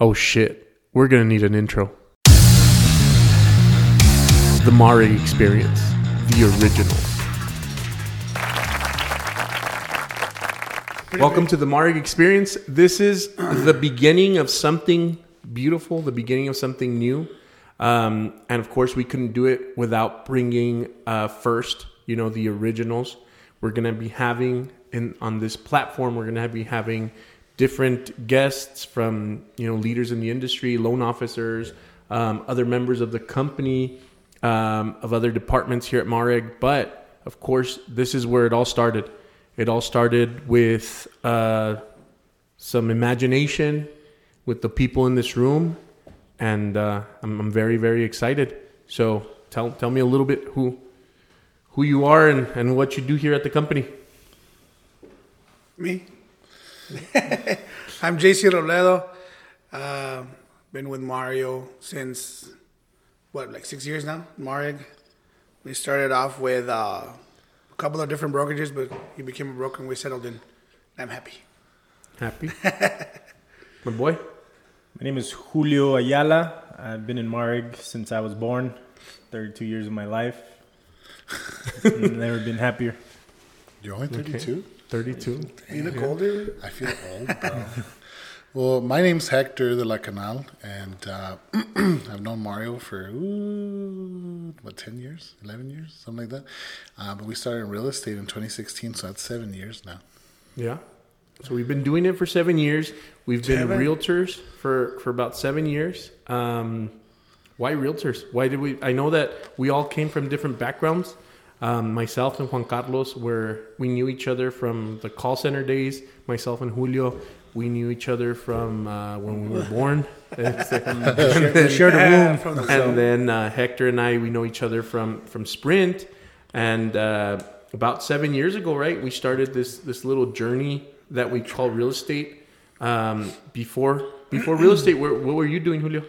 Oh shit, we're gonna need an intro. The Mareg Experience, the original. Welcome to the Mareg Experience. This is the beginning of something beautiful, the beginning of something new. Um, and of course, we couldn't do it without bringing uh, first, you know, the originals. We're gonna be having in on this platform. We're gonna be having different guests from you know leaders in the industry, loan officers, um, other members of the company, um, of other departments here at Mareg. But of course, this is where it all started. It all started with uh, some imagination, with the people in this room, and uh, I'm, I'm very very excited. So tell tell me a little bit who who you are and, and what you do here at the company. Me? I'm JC Robledo. Uh, been with Mario since, what, like six years now? Mareg. We started off with uh, a couple of different brokerages, but he became a broker and we settled in. I'm happy. Happy, my boy. My name is Julio Ayala. I've been in Mareg since I was born, 32 years of my life. Never been happier. You're only 32? 32. You look older. I feel old, bro. well, my name's Hector de la Canal, and uh, I've known Mario for, ooh, what, 10 years? 11 years? Something like that. Uh, but we started in real estate in 2016, so that's seven years now. Yeah. So we've been doing it for seven years. We've been Seven? realtors for, for about seven years. Um, why realtors? Why did we? I know that we all came from different backgrounds. Um, myself and Juan Carlos were we knew each other from the call center days. Myself and Julio, we knew each other from uh, when we were born. We shared a room. from the and then uh, Hector and I, we know each other from from Sprint, and uh, about seven years ago, right, we started this this little journey that we call real estate. Um, before before real estate, where, what were you doing, Julio?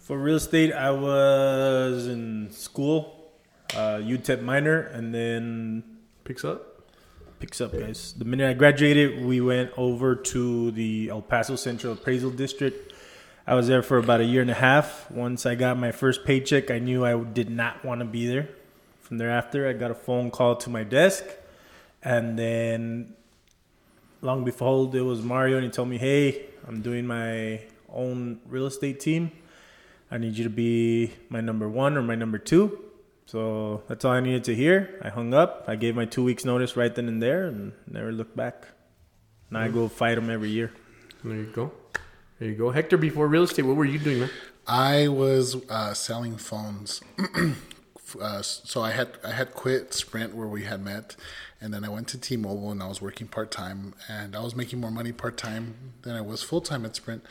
For real estate, I was in school, uh, UTEP minor, and then Picks up. picks up, guys. The minute I graduated, we went over to the El Paso Central Appraisal District. I was there for about a year and a half. Once I got my first paycheck, I knew I did not want to be there. From thereafter, I got a phone call to my desk, and then, long behold, it was Mario, and he told me, "Hey, I'm doing my own real estate team. I need you to be my number one or my number two. So that's all I needed to hear. I hung up. I gave my two weeks notice right then and there, and never looked back. Now I go fight them every year. There you go. There you go, Hector. Before real estate, what were you doing, man? I was uh, selling phones. uh, so I had I had quit Sprint where we had met, and then I went to T-Mobile and I was working part time, and I was making more money part time than I was full time at Sprint.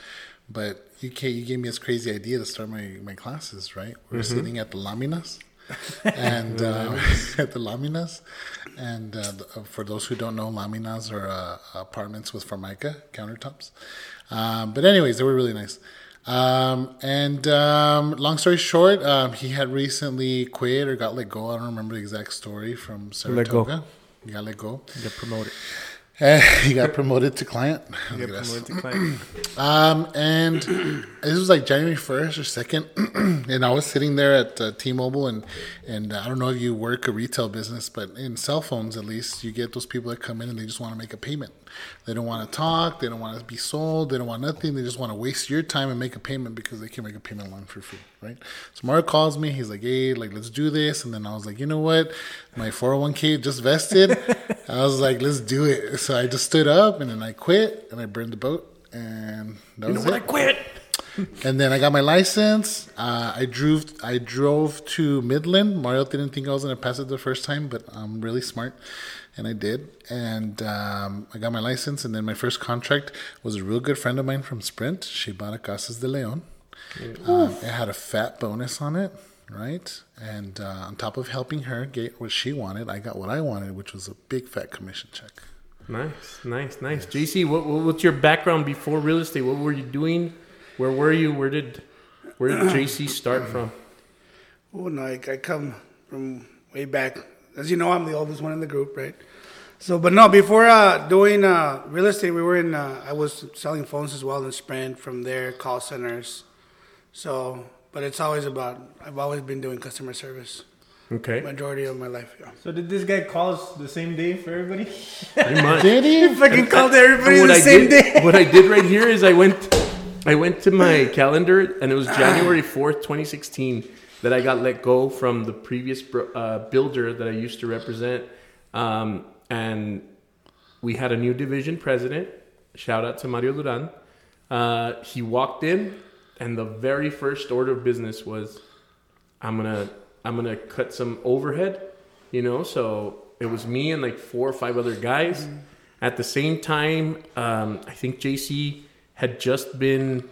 But you ca- you gave me this crazy idea to start my, my classes. Right, we were sitting at the Laminas, and uh, at the Laminas, and uh, uh, for those who don't know, Laminas are uh, apartments with Formica countertops. Um, but anyways, they were really nice. Um, and um, long story short, um, he had recently quit or got let go. I don't remember the exact story from Let go. Saratoga. He got let go. Get promoted. And he got promoted to client. At us. promoted to client. Um, and this was like January first or second, and I was sitting there at uh, T-Mobile, and and I don't know if you work a retail business, but in cell phones at least, you get those people that come in and they just want to make a payment. They don't want to talk. They don't want to be sold. They don't want nothing. They just want to waste your time and make a payment because they can make a payment line for free, right? So Mario calls me. He's like, "Hey, like let's do this," and then I was like, "You know what? My 401k just vested." I was like, "Let's do it." So I just stood up and then I quit and I burned the boat and that You know was what? I quit. And then I got my license. Uh, I drove. I drove to Midland. Mario didn't think I was gonna pass it the first time, but I'm really smart, and I did. And um, I got my license. And then my first contract was a real good friend of mine from Sprint. She bought a Casas de Leon. Um, it had a fat bonus on it, right? And uh, on top of helping her get what she wanted, I got what I wanted, which was a big fat commission check. Nice, nice, nice. JC, what, what what's your background before real estate? What were you doing? Where were you? Where did where did JC start from? Oh, no, I, I come from way back. As you know, I'm the oldest one in the group, right? So, but no, before uh, doing uh, real estate, we were in. Uh, I was selling phones as well in Sprint. From there, call centers. So, but it's always about. I've always been doing customer service. Okay. Majority of my life. Yeah. So did this guy call us the same day for everybody? Pretty much. Did he? Fucking called everybody what the I same did, day. what I did right here is I went, I went to my calendar, and it was January fourth, twenty sixteen, that I got let go from the previous uh, builder that I used to represent, um, and we had a new division president. Shout out to Mario Duran. Uh, he walked in, and the very first order of business was, "I'm gonna, I'm gonna cut some overhead." You know, so it was me and like four or five other guys. At the same time, um, I think JC had just been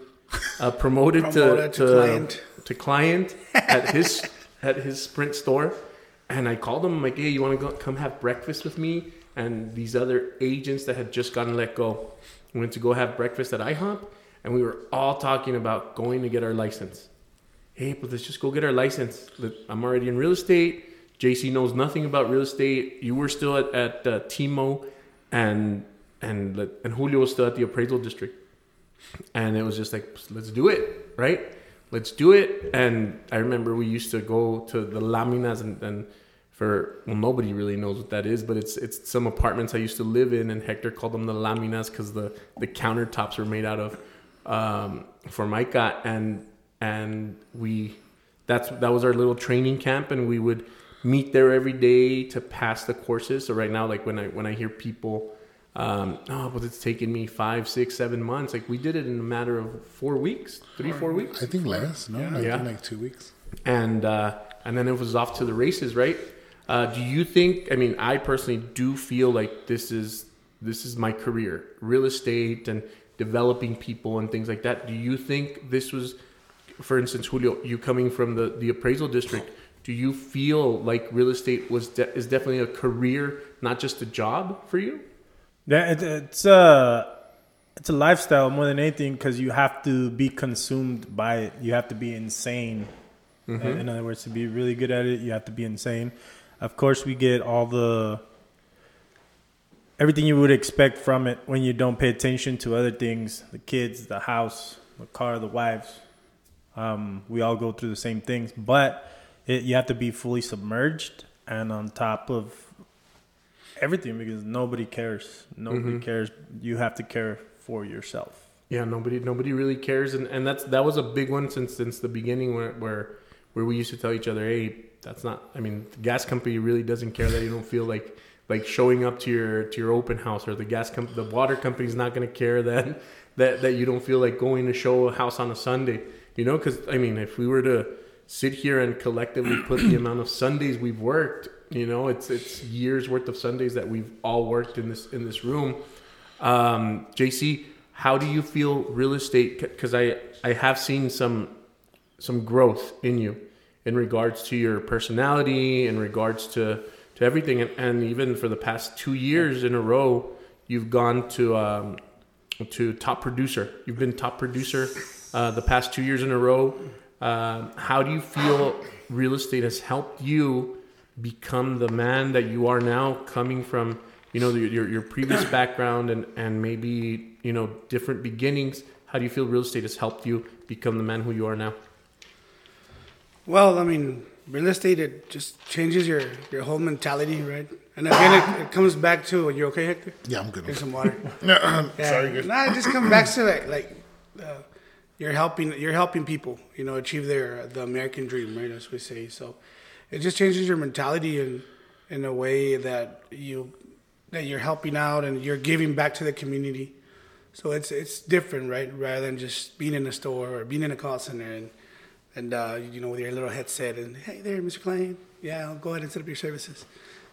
uh, promoted, Promoted to, to client. to client at his at his Sprint store, and I called him I'm like, "Hey, you want to come have breakfast with me?" And these other agents that had just gotten let go went to go have breakfast at IHOP, and we were all talking about going to get our license. Hey, but let's just go get our license. I'm already in real estate. JC knows nothing about real estate. You were still at at uh, Timo, and and and Julio was still at the appraisal district and it was just like let's do it right? Let's do it. And i remember we used to go to the laminas and, and for well nobody really knows what that is but it's it's some apartments i used to live in and hector called them the laminas because the the countertops were made out of um, formica. And and we that's that was our little training camp and we would meet there every day to pass the courses. So right now like when i when i hear people um, oh, but it's taken me five, six, seven months. Like we did it in a matter of four weeks, three, four weeks, I think less. No, I Yeah. think like two weeks. and uh, and then it was off to the races, right? Uh, do you think? I mean, I personally do feel like this is this is my career, real estate and developing people and things like that. Do you think this was, for instance, Julio, you coming from the the appraisal district? Do you feel like real estate was de- is definitely a career, not just a job for you? Yeah, it, it's a it's a lifestyle more than anything because you have to be consumed by it. You have to be insane. In other words, to be really good at it, you have to be insane. Of course, we get all the everything you would expect from it when you don't pay attention to other things: the kids, the house, the car, the wives. Um, we all go through the same things, but it, you have to be fully submerged and on top of everything because nobody cares. Nobody mm-hmm. cares. You have to care for yourself. Yeah, nobody nobody really cares, and, and that's that was a big one since since the beginning where where where we used to tell each other, hey, that's not. I mean, the gas company really doesn't care that you don't feel like like showing up to your to your open house, or the gas comp- the water company's not going to care that that that you don't feel like going to show a house on a Sunday. You know, because I mean, if we were to sit here and collectively put the amount of Sundays we've worked, you know, it's it's years worth of Sundays that we've all worked in this in this room. Um, JC, how do you feel real estate? Because I I have seen some some growth in you in regards to your personality, in regards to to everything, and, and even for the past two years in a row, you've gone to um, to top producer. You've been top producer uh, the past two years in a row. Um, how do you feel real estate has helped you become the man that you are now, coming from you know your your previous background and and maybe you know different beginnings? How do you feel real estate has helped you become the man who you are now? Well, I mean, real estate it just changes your your whole mentality, right? And again, it, it comes back to you okay, Hector? Yeah, I'm good. Get some water. No, Yeah. Sorry, good. Nah, it just comes back to like like uh, you're helping you're helping people, you know, achieve their the American dream, right? As we say. So it just changes your mentality in in a way that you that you're helping out and you're giving back to the community. So it's it's different, right? Rather than just being in a store or being in a call center and and uh, you know with your little headset and hey there, Mr. Klein, yeah, I'll go ahead and set up your services.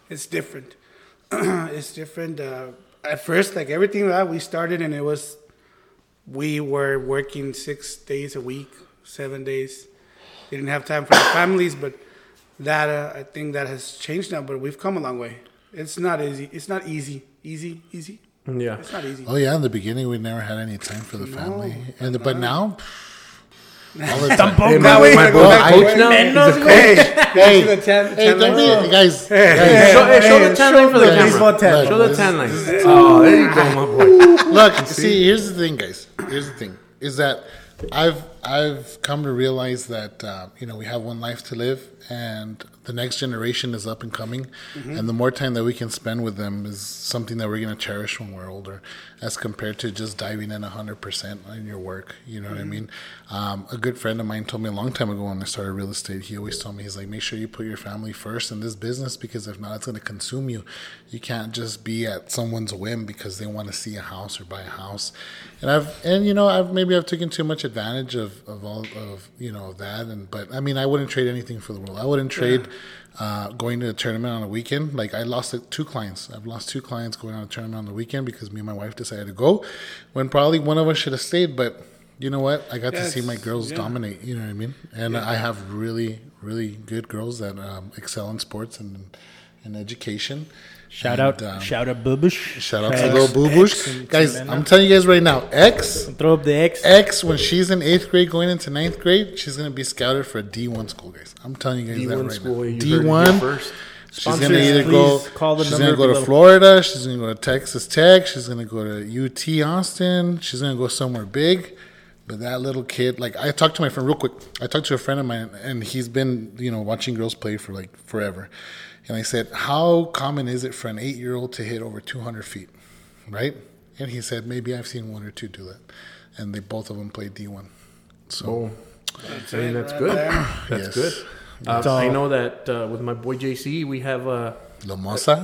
It's different. it's different. Uh, at first, like everything that we started, and it was we were working six days a week, seven days. Didn't have time for the families, but that uh, I think that has changed now. But we've come a long way. It's not easy. It's not easy. Easy, easy. Yeah. It's not easy. Oh yeah, in the beginning we never had any time for the family, and but now all the time. Hey, Now my, we my gotta go boy's back a to coach now. Menos, He's a coach. Hey, hey, see the hey, tan don't be, guys, Hey, guys, show, hey, show Hey, the tan show line for the the camera. baseball tan. Show the tan line. Oh, there you go, my boy. Look, see, here's the thing, guys. Here's the thing: is that I've I've come to realize that uh, you know we have one life to live, and the next generation is up and coming, and the more time that we can spend with them is something that we're going to cherish when we're older, as compared to just diving in hundred percent on your work. You know what I mean? Um, a good friend of mine told me a long time ago when I started real estate. He always told me he's like, make sure you put your family first in this business because if not, it's going to consume you. You can't just be at someone's whim because they want to see a house or buy a house. And I've and you know I've maybe I've taken too much advantage of, of all of you know of that and but I mean I wouldn't trade anything for the world. I wouldn't trade uh, going to a tournament on a weekend. Like I lost two clients. I've lost two clients going on a tournament on the weekend because me and my wife decided to go when probably one of us should have stayed. But you know what? I got Yeah, to see my girls yeah. dominate. You know what I mean? And I have really really good girls that um, excel in sports and and education. Shout And, out, um, shout out, Bubush. Shout out to X, little boo boosh. Guys, I'm telling you guys right now, X, Throw up the X. X, when she's in eighth grade going into ninth grade, she's going to be scouted for a D1 school, guys. I'm telling you guys that D1 right school. now. You heard it here D1. first. She's going to either go, call the she's going to go to. Florida. She's going to go to Texas Tech. She's going to go to UT Austin. She's going to go somewhere big. But that little kid, like I talked to my friend real quick. I talked to a friend of mine, and he's been, you know, watching girls play for like forever. And I said, "How common is it for an eight-year-old to hit over 200 feet?" Right? And he said, "Maybe I've seen one or two do that." And they both of them played D1. So Oh, I mean that's right good. there. That's Yes. good. Uh, So- I know that uh, with my boy JC, we have uh, La Mosa,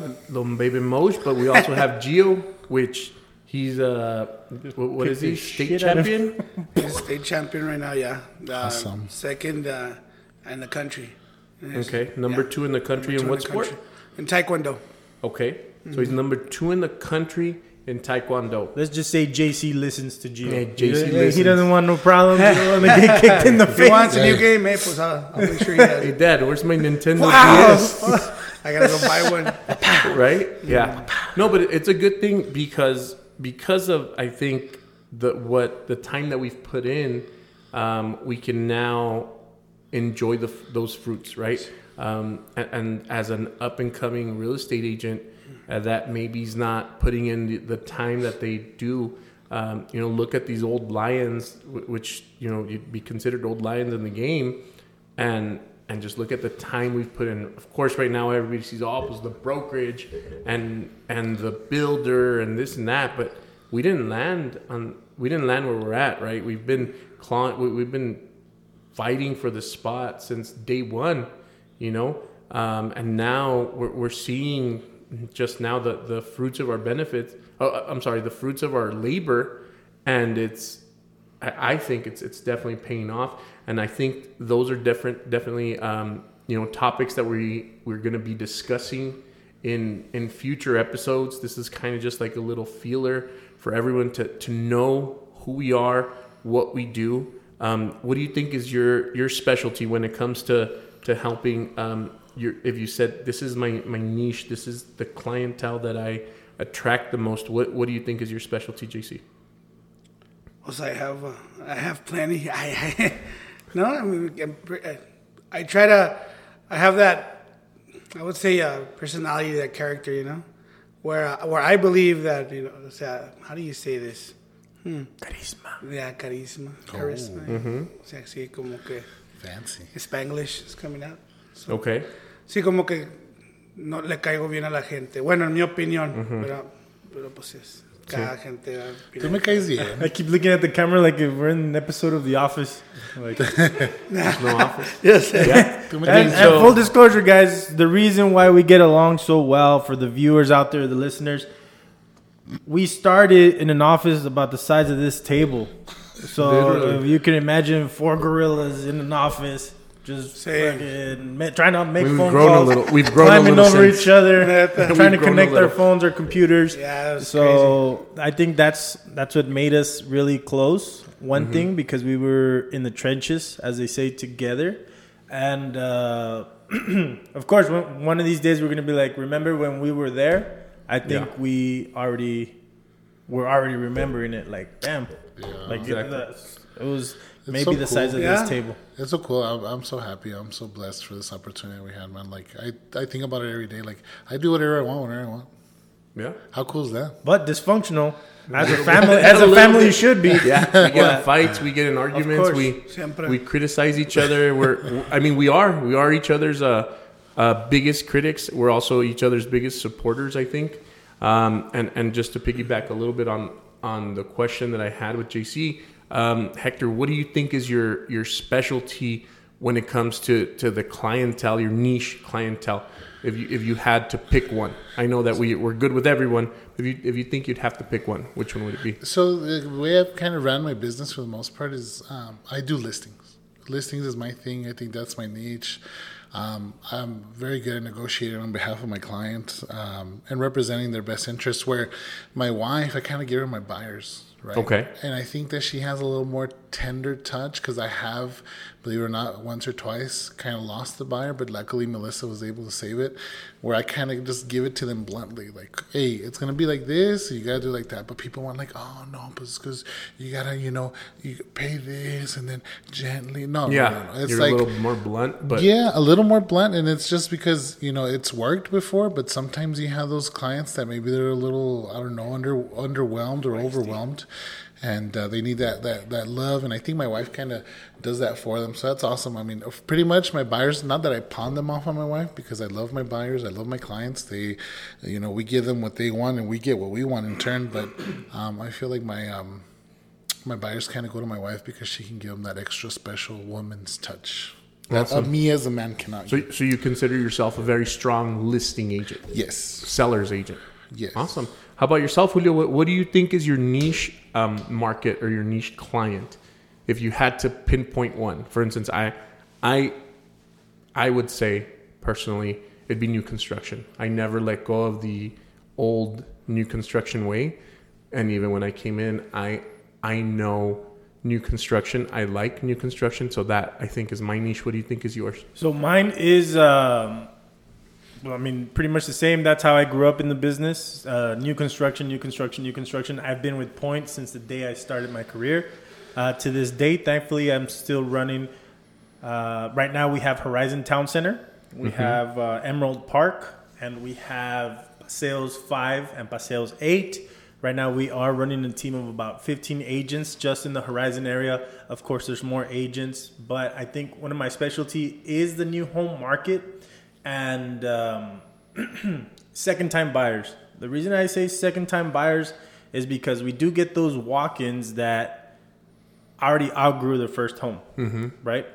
baby Moj, but we also have Gio, which he's uh, what, what is he? State shit out of- champion. He's state champion right now. Yeah, uh, Awesome. Second uh, in the country. Yes. Okay, number Yeah. two in the country in what sport? country. In Taekwondo. Okay, so he's mm-hmm. number two in the country in Taekwondo. Let's just say JC listens to Gio. Yeah, JC he, he doesn't want no problems. He don't want to get kicked in the If he face. wants a new game, hey, pues I'll, I'll make sure he has Hey, it. Dad, where's my Nintendo Wow. DS? I gotta go buy one. right? Mm-hmm. Yeah. No, but it's a good thing because because of I think the what the time that we've put in, um, we can now enjoy the those fruits, right? Um, and, and as an up and coming real estate agent, uh, that maybe is not putting in the, the time that they do. Um, you know, look at these old lions, which you know you'd be considered old lions in the game, and and just look at the time we've put in. Of course, right now everybody sees all was the brokerage and and the builder and this and that, but we didn't land on we didn't land where we're at. Right? We've been clawing, we, we've been fighting for the spot since day one, you know, um, and now we're, we're seeing just now the the fruits of our benefits. Oh, I'm sorry, the fruits of our labor, and it's I I think it's it's definitely paying off, and I think those are different, definitely um, you know topics that we we're going to be discussing in in future episodes. This is kind of just like a little feeler for everyone to to know who we are, what we do. Um, what do you think is your your specialty when it comes to to helping? Um, your if you said this is my my niche, this is the clientele that I attract the most. What what do you think is your specialty, JC? Plus, I have uh, I have plenty. I, I no, I mean I, I try to. I have that. I would say uh, personality, that character. You know, where where I believe that you know. how do you say this? Hmm. Carisma. Yeah, carisma, oh. charisma. O sea, sí, como que fancy. Spanglish is coming out. So, Okay. sí, como que no le caigo bien a la gente. Bueno, en mi opinión, pero, pero pues es cada gente. va a Tú me caes bien. I keep looking at the camera like if we're in an episode of The Office. Like, No office. Yes. Yeah. And, and full disclosure, guys, the reason why we get along so well for the viewers out there, the listeners, we started in an office about the size of this table. So if you can imagine four gorillas in an office, just Same. fucking trying to make We've phone grown a little- we've grown a climbing over since. each other, trying to connect their phones or computers. Yeah, So I think that's that's what made us really close. One Mm-hmm. thing because we were in the trenches, as they say, together, and uh, of course, one one of these days we're gonna be like, remember when we were there? I think Yeah. we already we're already remembering it. Like, damn, like Exactly. it, that's- it was maybe so the cool. size of Yeah. this table. It's so cool. I'm, I'm so happy. I'm so blessed for this opportunity we had, man. Like I, I think about it every day. Like I do whatever I want whenever I want. Yeah. How cool is that? But dysfunctional as a family, as A a family you should be. Yeah, we get Yeah. in fights, we get in arguments, we Siempre. we criticize each other. We're, I mean, we are we are each other's uh, uh, biggest critics. We're also each other's biggest supporters, I think. Um, and and just to piggyback a little bit on on the question that I had with JC, um, Hector, what do you think is your your specialty when it comes to to the clientele, your niche clientele? If you if you had to pick one, I know that we we're good with everyone. If you if you think you'd have to pick one, which one would it be? So the way I've kind of ran my business for the most part is um, I do listings. Listings is my thing. I think that's my niche. Um, I'm very good at negotiating on behalf of my clients um, and representing their best interests. Where my wife, I kind of give her my buyers, right? Okay. And I think that she has a little more tender touch because I have, believe it or not, once or twice kind of lost the buyer, but luckily Melissa was able to save it. Where I kind of just give it to them bluntly, like, "Hey, it's gonna be like this. You gotta do like that." But people want like, "Oh no, because you gotta, you know, you pay this and then gently." No, Yeah, no, no. It's you're like a little more blunt, but yeah, a little more blunt, and it's just because you know it's worked before. But sometimes you have those clients that maybe they're a little, I don't know, under underwhelmed or overwhelmed, and uh, they need that that that love. And I think my wife kind of does that for them, so that's awesome. I mean, pretty much my buyers. Not that I pawn them off on my wife because I love my buyers, I love my clients. They, you know, we give them what they want, and we get what we want in turn. But um, I feel like my um, my buyers kind of go to my wife because she can give them that extra special woman's touch. That Awesome. uh, me as a man cannot. so so you consider yourself a very strong listing agent, Yes. seller's agent. Yes. Awesome. How about yourself, Julio? What, what do you think is your niche um, market or your niche client? If you had to pinpoint one, for instance, I, I, I would say personally, it'd be new construction. I never let go of the old new construction way, and even when I came in, I, I know new construction. I like new construction, so that I think is my niche. What do you think is yours? So mine is, um, well, I mean, pretty much the same. That's how I grew up in the business. Uh, new construction, new construction, new construction. I've been with Point since the day I started my career. Uh, to this day, thankfully, I'm still running. Uh, right now, we have Horizon Town Center, we have uh, Emerald Park, and we have Sales 5 and Paseos 8. Right now, we are running a team of about 15 agents just in the Horizon area. Of course, there's more agents, but I think one of my specialty is the new home market and um, second time buyers. The reason I say second time buyers is because we do get those walk ins that already outgrew their first home, mm-hmm. right?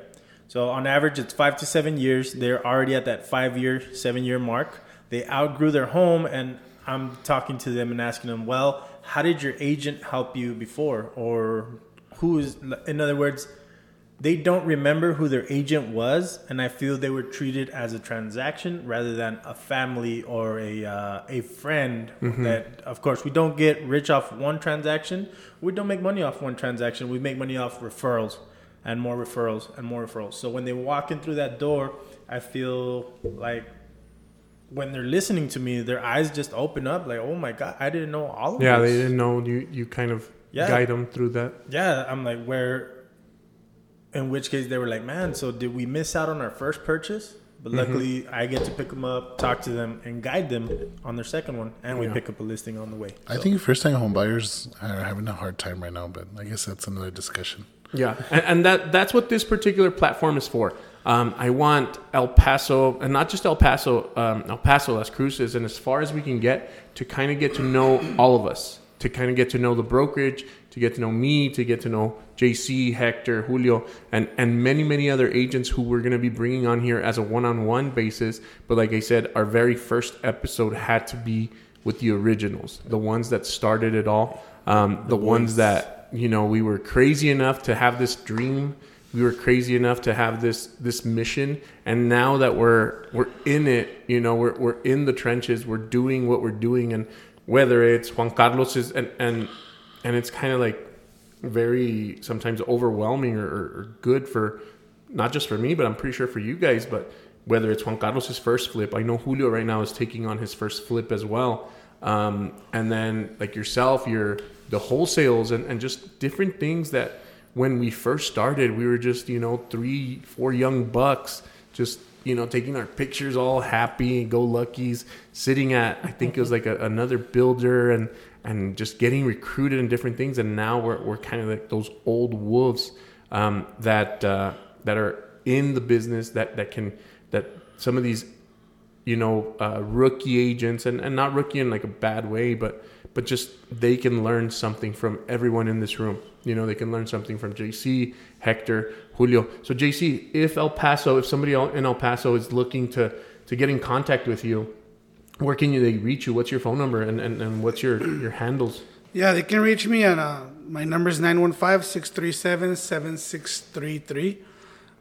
So on average, it's five to seven years. They're already at that five year, seven year mark. They outgrew their home, and I'm talking to them and asking them, well, how did your agent help you before? Or who is, in other words, they don't remember who their agent was, and I feel they were treated as a transaction rather than a family or a uh, a friend. That, of course, we don't get rich off one transaction. We don't make money off one transaction. We make money off referrals and more referrals and more referrals. So when they walk in through that door, I feel like when they're listening to me, their eyes just open up. Like, oh my god, I didn't know all of Yeah, this. Yeah, they didn't know you. You kind of Yeah. guide them through that. Yeah, I'm like, where? In which case, they were like, man, so did we miss out on our first purchase? But luckily, I get to pick them up, talk to them, and guide them on their second one, and we Yeah. pick up a listing on the way. I think first time home buyers are having a hard time right now, but I guess that's another discussion. Yeah, and, and that that's what this particular platform is for. Um, I want El Paso, and not just El Paso, um, El Paso, Las Cruces, and as far as we can get to kind of get to know all of us, to kind of get to know the brokerage, to get to know me, to get to know JC, Hector, Julio, and and many many other agents who we're going to be bringing on here as a one-on-one basis. But like I said, our very first episode had to be with the originals, the ones that started it all, um, the ones that you know we were crazy enough to have this dream. We were crazy enough to have this this mission. And now that we're we're in it you know we're, we're in the trenches. We're doing what we're doing. And whether it's juan carlos is and and and it's kind of like very sometimes overwhelming or, or, good for not just for me but i'm pretty sure for you guys but whether it's juan carlos's first flip i know julio right now is taking on his first flip as well. Um, and then like yourself you're the wholesales and, and just different things that when we first started, we were just you know three, four young bucks, just you know taking our pictures, all happy, and go luckies, sitting at I think it was like a, another builder and and just getting recruited and different things. And now we're we're kind of like those old wolves um, that uh, that are in the business that that can that some of these you know uh, rookie agents and, and not rookie in like a bad way but but just they can learn something from everyone in this room you know they can learn something from jc hector julio so jc if el paso if somebody in el paso is looking to to get in contact with you where can you they reach you what's your phone number and, and, and what's your your handles Yeah, they can reach me at uh, my number is 915-637-7633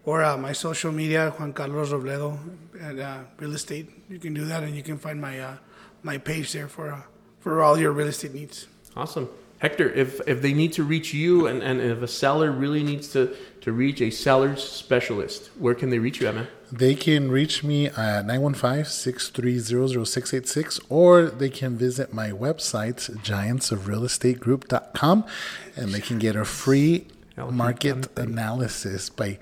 or uh, my social media Juan Carlos Robledo and uh, real estate. You can do that and you can find my uh, my page there for uh, for all your real estate needs. Awesome. Hector, if, if they need to reach you and, and if a seller really needs to, to reach a seller's specialist, where can they reach you at, man? They can reach me at 915-630-0686 or they can visit my website, giantsofrealestategroup.com and they can get a free market analysis by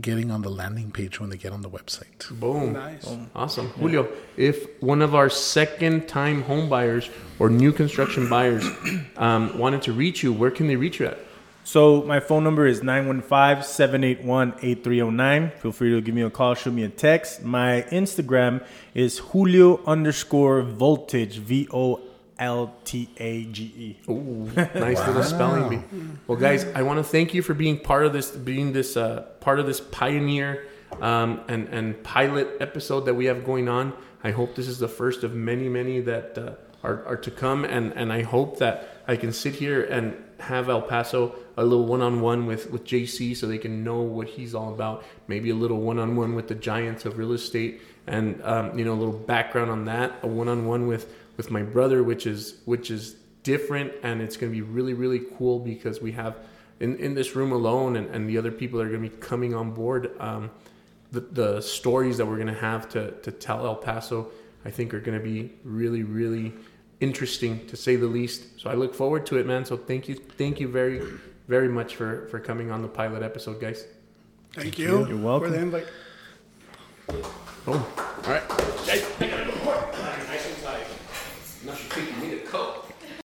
getting on the landing page when they get on the website. Boom. Nice. Awesome. Julio, if one of our second time home buyers or new construction buyers um, wanted to reach you, where can they reach you at? So my phone number is 915-781-8309. Feel free to give me a call, shoot me a text. My Instagram is Julio underscore voltage, V O L T A G E. Ooh, nice little spelling bee. Well, guys, I want to thank you for being part of this, being this uh, part of this pioneer um, and and pilot episode that we have going on. I hope this is the first of many, many that uh, are, are to come, and and I hope that I can sit here and have El Paso a little one-on-one with with JC, so they can know what he's all about. Maybe a little one-on-one with the giants of real estate, and um, you know a little background on that. A one-on-one with with my brother, which is which is different, and it's going to be really really cool because we have in, in this room alone, and, and the other people that are going to be coming on board. Um, the, the stories that we're going to have to, to tell El Paso, I think, are going to be really, really interesting to say the least. So I look forward to it, man. So thank you, thank you very, very much for for coming on the pilot episode, guys. Thank, you. You're welcome. For the invite. Boom. All right,